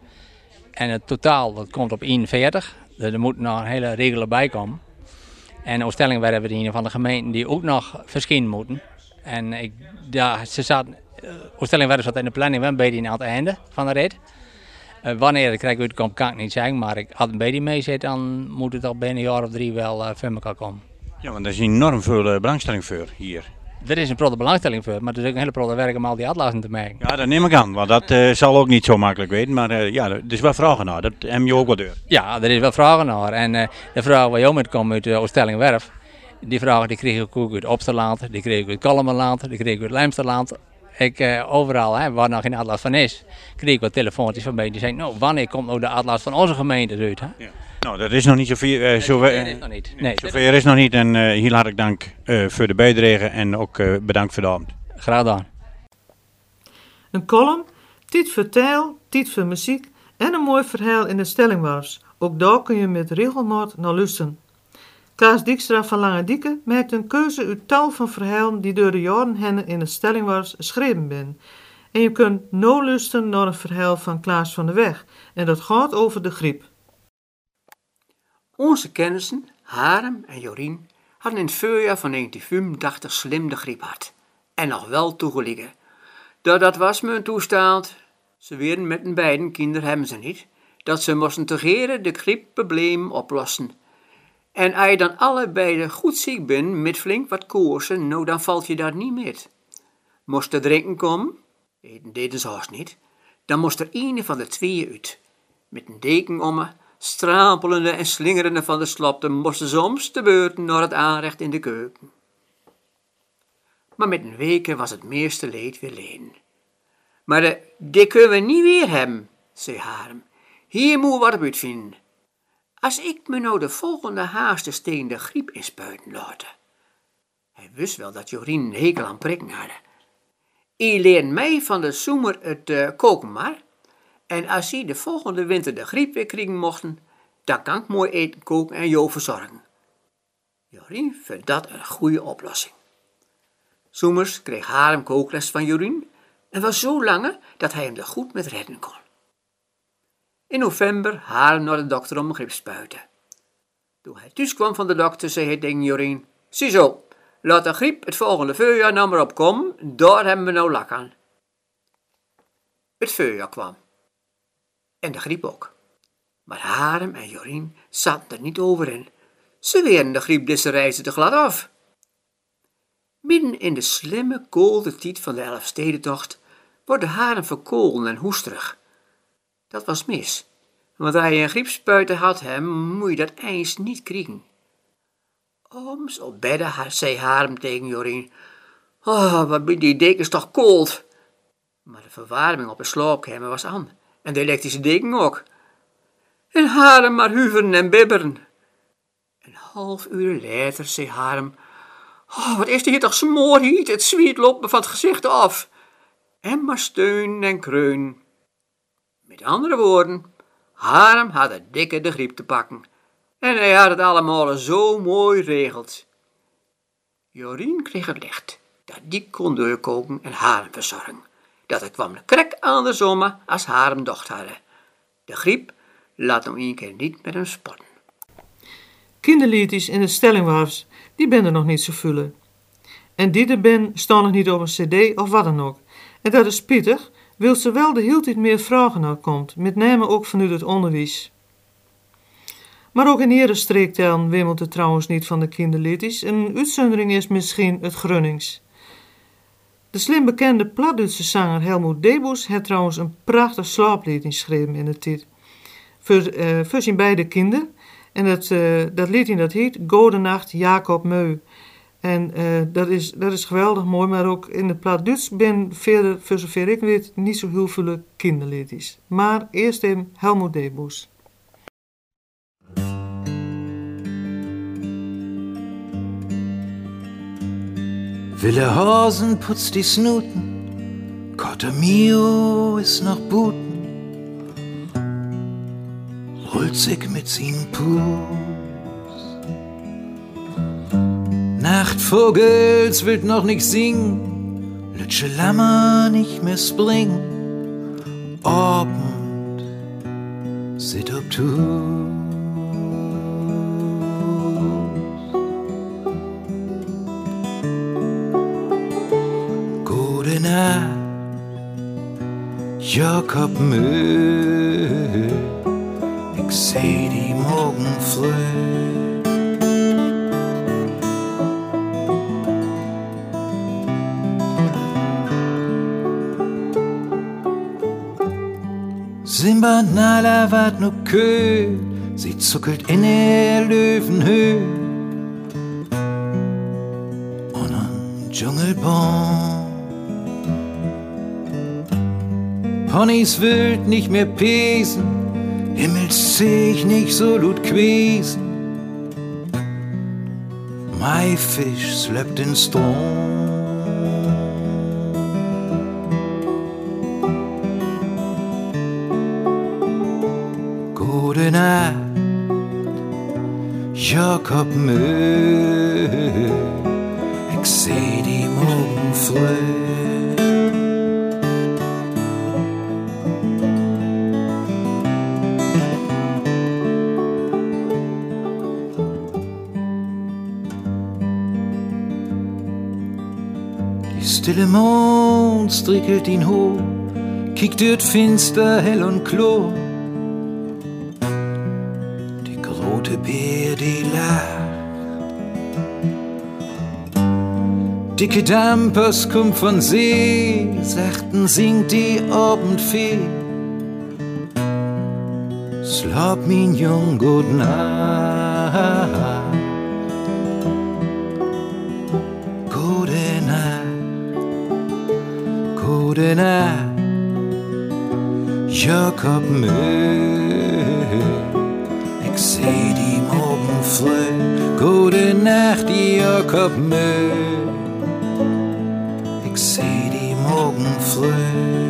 En het totaal dat komt op 41. Dus er moet nog een hele regel bij komen. En Oostelling werden we die van de gemeenten die ook nog verschijnen moeten. En ik, ja, ze zat, Oostelling werden zat in de planning wel een beetje aan het einde van de rit. Uh, wanneer het krijg uitkomt kan ik niet zeggen, maar ik had een beetje mee zitten, dan moet het al binnen een jaar of drie wel uh, voor elkaar komen. Ja, want er is enorm veel belangstelling voor hier. Er is een grote belangstelling voor, maar er is ook een hele grote werk om al die atlassen te maken. Ja, dat neem ik aan, want dat eh, zal ook niet zo makkelijk weten. Maar eh, ja, er is wel vragen naar. Dat heb je ook wel deur. Ja, er is wel vragen naar. En eh, de vraag waar jou met komt uit de Ooststellingwerf, die vragen die kreeg ik ook uit Opsterland, die kreeg ik uit Kalmerland, die kreeg ik uit Lijmsterland. Ik, overal, hè, waar nog geen atlas van is, kreeg ik wat telefoontjes van mij. Die zeiden, nou, wanneer komt nou de atlas van onze gemeente uit? Hè? Nou, dat is nog niet eh zo, Nee, dat is nog niet. Nee, zover is nog niet. En eh, hier laat ik dank eh, voor de bijdrage en ook eh, bedankt voor de avond. Graag gedaan. Een column, tijd voor taal, tijd voor muziek en een mooi verhaal in de stellingwars. Ook daar kun je met regelmaat naar luisteren. Klaas Dijkstra van Lange Dieke maakt een keuze uit tal van verhalen die door de jaren heen in de stellingwars geschreven zijn. En je kunt no luisteren naar een verhaal van Klaas van de Weg. En dat gaat over de griep. Onze kennissen, Harem en Jorien, hadden in het voorjaar van 1985 slim de griep gehad. En nog wel toegelegen. Dat, dat was een toestand. Ze werden met een beiden kinderen hebben ze niet. Dat ze moesten tegeren de griepprobleem oplossen. En als je dan allebei goed ziek bent met flink wat koorsen, nou dan valt je daar niet met. Moest er drinken komen, eten deden ze haast niet, dan moest er een van de tweeën uit. Met een deken om me, strapelende en slingerende van de slopte, moesten soms de beurten naar het aanrecht in de keuken. Maar met een weken was het meeste leed weer leen. Maar de, kunnen we niet weer hebben, zei Harem. Hier moet wat op uitvinden. Als ik me nou de volgende haaste steen de griep inspuiten laten. Hij wist wel dat Jorien een hekel aan prikken had. I leert mij van de zomer het eh, koken maar. En als hij de volgende winter de griep weer krijgen mochten, dan kan ik mooi eten koken en jou verzorgen. Jorien vindt dat een goede oplossing. Zoemers kreeg Harem kookles van Jorien en was zo lange dat hij hem er goed met redden kon. In november Harem naar de dokter om een grip spuiten. Toen hij thuis kwam van de dokter, zei hij tegen Jorien, ziezo, laat de griep het volgende voorjaar nou maar opkomen, daar hebben we nou lak aan. Het voorjaar kwam. En de griep ook. Maar Harem en Jorien zaten er niet over in. Ze weerden de griep deze reizen te glad af. Midden in de slimme, koelde tijd van de Elfstedentocht wordt de Harem verkolen en hoesterig. Dat was mis, want als je een griepspuiter had hem, moet je dat eens niet kriegen. Oms op bedden zei Harem tegen Jorien, oh, wat ben die dekens toch koud. Maar de verwarming op de slaapkamer was aan, en de elektrische deken ook. En Harem maar huveren en bibberen. Een half uur later zei Harem, oh, wat is er hier toch smoorhiet, het zwiet loopt me van het gezicht af. En maar steun en kreun. Met andere woorden, Harem had het dikke de griep te pakken. En hij had het allemaal zo mooi regeld. Jorien kreeg het licht, dat die kon doorkoken en Harem verzorgen. Dat het kwam krek aan de zomer als Harem docht hadden. De griep laat hem een keer niet met hem spotten. Kinderliedjes in de stellingwars, die ben er nog niet zo vullen. En die er ben, staan nog niet op een cd of wat dan ook. En dat is spietig, wil ze wel de heel tijd meer vragen naar komt, met name ook vanuit het onderwijs. Maar ook in eerdere streektalen wemelt het trouwens niet van de kinderliedjes. Een uitzondering is misschien het Grunnings. De slim bekende Platduitse zanger Helmoet Debus heeft trouwens een prachtig slaaplied geschreven in de tijd. Voor, eh, voor zijn beide kinderen. En dat, eh, dat lied in dat heet Godenacht Jacob Meu. En eh, dat, is, dat is geweldig mooi, maar ook in de plaat Duits ben verder, voor zover ik weet, niet zo heel veel kinderliedjes. Maar eerst in Helmoet Debus. Wille Hasen putzt die Snuten, Cotamio ist noch Buten, sich mit seinem Puss. Nachtvogels will noch nicht singen, Lütsche Lammer nicht mehr springen, Abend sit ob Jakob Müll. ich seh die morgenvlug. Simba Nala ward nur kühl, sie zuckelt in der Löwenhöhe Ponys wild nicht mehr pesen, Himmels seh ich nicht so lut quesen. Mai Fisch slöppt in Strom. Gute Nacht, Jakob Mö. Strickelt ihn hoch, kickt dort finster, hell und klar. Die grote Bär, die lacht. Dicke Dampers kommt von See, sachten singt die Abendfee. Slap min jung, gut Nacht. Nacht, Jakob Mö. Ich seh die morgen früh, gute Nacht, Jakob Mö. Ich seh die morgen früh.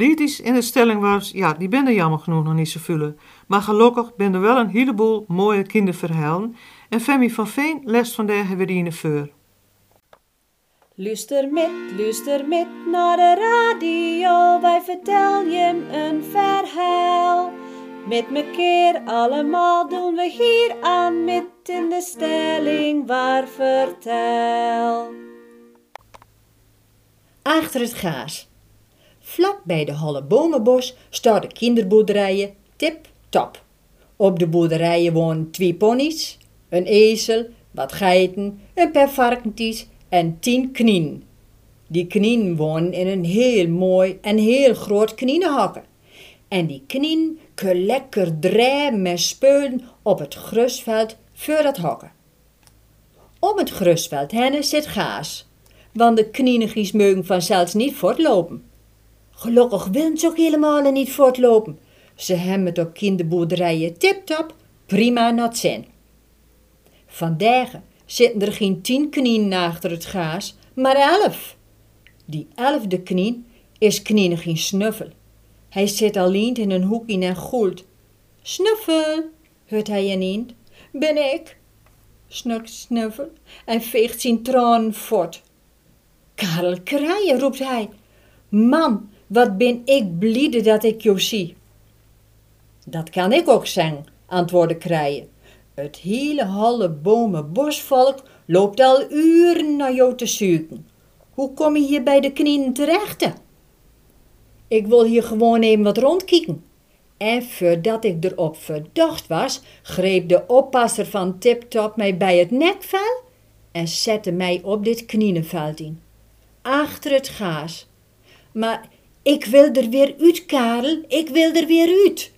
In de stellingwaars, ja, die ben er jammer genoeg nog niet zo vullen. Maar gelukkig ben er wel een heleboel mooie kinderverhalen. En Femi van Veen lest vandaag weer in de veur. Luister met, luister met naar de radio, wij vertellen je een verhaal. Met mekaar allemaal doen we hier aan met in de stelling waar vertel. Achter het gaas. Vlak bij de Holle Bomenbos staan de kinderboerderijen tip top. Op de boerderijen wonen twee ponies, een ezel, wat geiten, een paar varkentjes en tien knien. Die knien wonen in een heel mooi en heel groot knienenhakken. En die knien kunnen lekker draaien met speulen op het grusveld voor het hakken. Op het grusveld henne zit gaas, want de knienigies mogen vanzelfs niet voortlopen. Gelukkig willen ze ook helemaal niet voortlopen. Ze hebben het op kinderboerderijen tip-top prima nat zijn. Vandaag zitten er geen tien knienen achter het gaas, maar elf. Die elfde knien is knien geen snuffel. Hij zit alleen in een hoekje en goelt. Snuffel, hoort hij ineens. Ben ik? snukt Snuffel en veegt zijn tranen voort. Karel Kraaien, roept hij. Man, wat ben ik blide dat ik jou zie. Dat kan ik ook zeggen, antwoordde Kraaien. Het hele halle bomen bosvolk loopt al uren naar jou te zoeken. Hoe kom je hier bij de knieën terecht? Ik wil hier gewoon even wat rondkijken. En voordat ik erop verdacht was, greep de oppasser van Tiptop mij bij het nekvel en zette mij op dit knienenveld in. Achter het gaas. Maar ik wil er weer uit, Karel, ik wil er weer uit.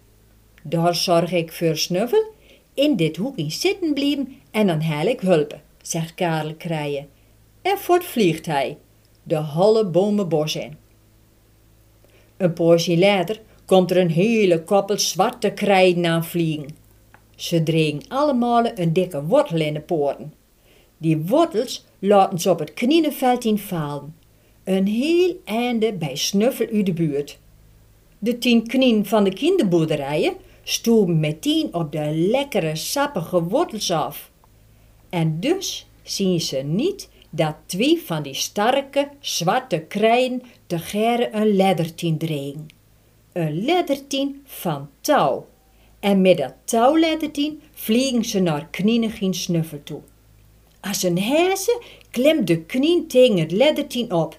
Daar zorg ik voor Snuffel, in dit hoekje zitten blijven en dan haal ik hulp, zegt Karel Krijen. En voort vliegt hij, de holle bomenbos in. Een poosje later komt er een hele koppel zwarte krijen aan vliegen. Ze dregen allemaal een dikke wortel in de poorten. Die wortels laten ze op het knienenveld in vallen. Een heel einde bij Snuffel uit de buurt. De tien knien van de kinderboerderijen stoeven meteen op de lekkere sappige wortels af. En dus zien ze niet dat twee van die sterke, zwarte krijen te geren een leddertien dregen. Een leddertien van touw. En met dat touwleddertien vliegen ze naar Knienigien snuffel toe. Als een hazen klemt de knien tegen het leddertien op.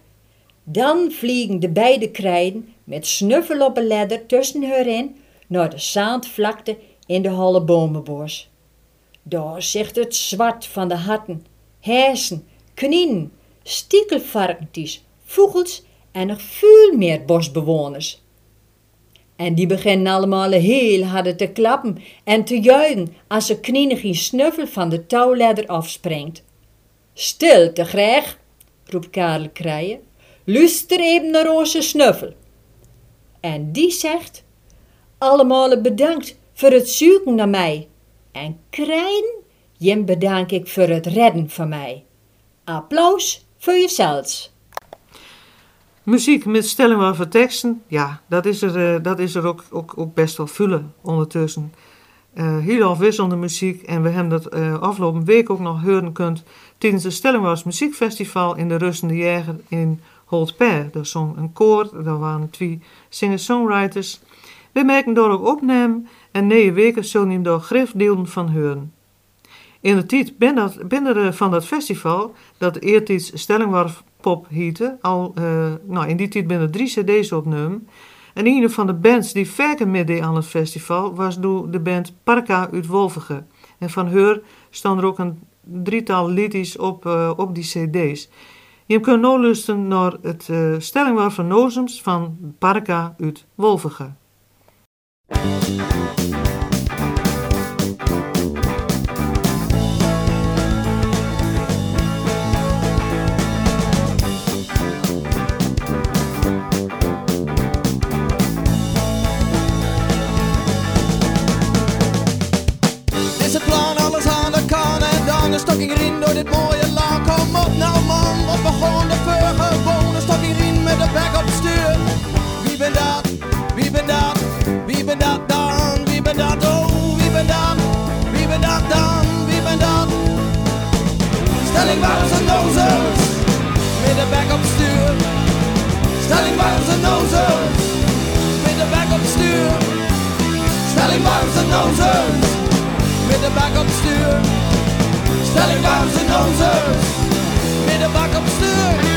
Dan vliegen de beide krijden met snuffel op een ledder tussen haar in naar de zandvlakte in de holle bomenbos. Daar zegt het zwart van de hatten, hazen, knien, stiekelvarkentjes, vogels en nog veel meer bosbewoners. En die beginnen allemaal heel hard te klappen en te juichen als ze knienig snuffel van de touwladder afspringt. Stil te graag, roept Karel Krijen. Luister even naar onze snuffel. En die zegt, allemaal bedankt voor het zoeken naar mij. En Krijn, jem bedank ik voor het redden van mij. Applaus voor jezelf. Muziek met stellingen van teksten, ja, dat is er, uh, dat is er ook, ook, best wel vullen ondertussen. Uh, heel afwisselende muziek en we hebben dat uh, afgelopen week ook nog horen kunt tijdens het Stellingwas Muziekfestival in de Rustende Jäger in Holtper. Er zong een koor, daar waren twee singer-songwriters. We merken door ook opnemen en negen weken zullen hem door griffdelen van horen. In de tijd binnen, binnen van dat festival, dat eertijds Stellingwarf Pop heette, al uh, nou, in die tijd binnen drie cd's opnemen. En een van de bands die verder midden aan het festival was door de band Parka uit Wolvige. En van haar staan er ook een drietal liedjes op, uh, op die cd's. Je kunt nu luisteren naar het uh, van Nozems van Parka uit Wolvige. Stelling waren ze nozels, met de bek op stuur. Stelling waren ze nozels, met de bek op stuur. Ze nozels, met de bek op stuur. Stelling warms en nozers, met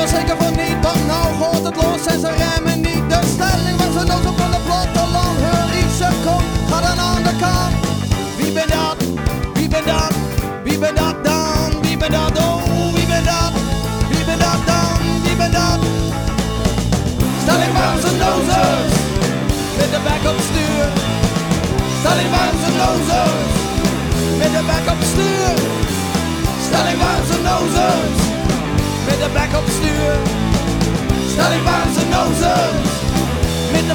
wel zeker van niet, want nou gaat het los en ze remmen niet. De stelling was een nozel van de platteland, heur iets ze komt, gaat dan aan de kant. Wie ben dat? Wie ben dat? Wie ben dat dan? Wie ben dat? Oh, wie ben dat? Wie ben dat dan? Wie ben dat? Stelling warms en nozers, met de bek op stuur. Stelling warms en nozers, met de bek op stuur. Stelling warms en nozers, met de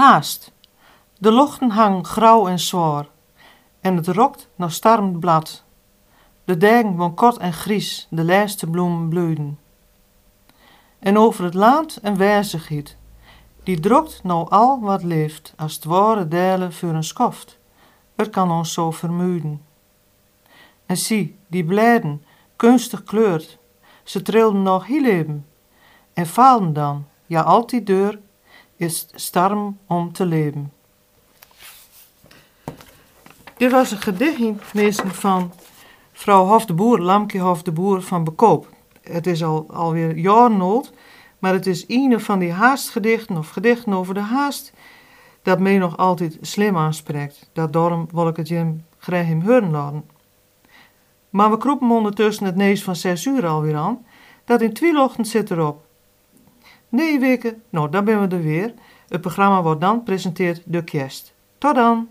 Haast. De lochten hangen grauw en zwaar. En het rokt naar starmend blad. De dagen van kort en gries, de laatste bloemen bloeiden. En over het land een wijzigheid, die drokt nou al wat leeft, als het ware delen voor een skoft. Het kan ons zo vermoeiden. En zie, die blijden, kunstig kleurd, ze trilden nog heel. En faalden dan, ja altijd deur, is starm om te leven. Dit was een gedicht van vrouw Hof de Boer, Lamke Hof de Boer van Bekoop. Het is al alweer jaren oud, maar het is een van die haastgedichten of gedichten over de haast dat mij nog altijd slim aanspreekt. Daarom wil ik het je graag hem horen laten. Maar we kroepen ondertussen het neus van zes uur alweer aan. Dat in twee ochtend zit erop. Nee, weken, nou dan ben we er weer. Het programma wordt dan presenteerd de kerst. Tot dan!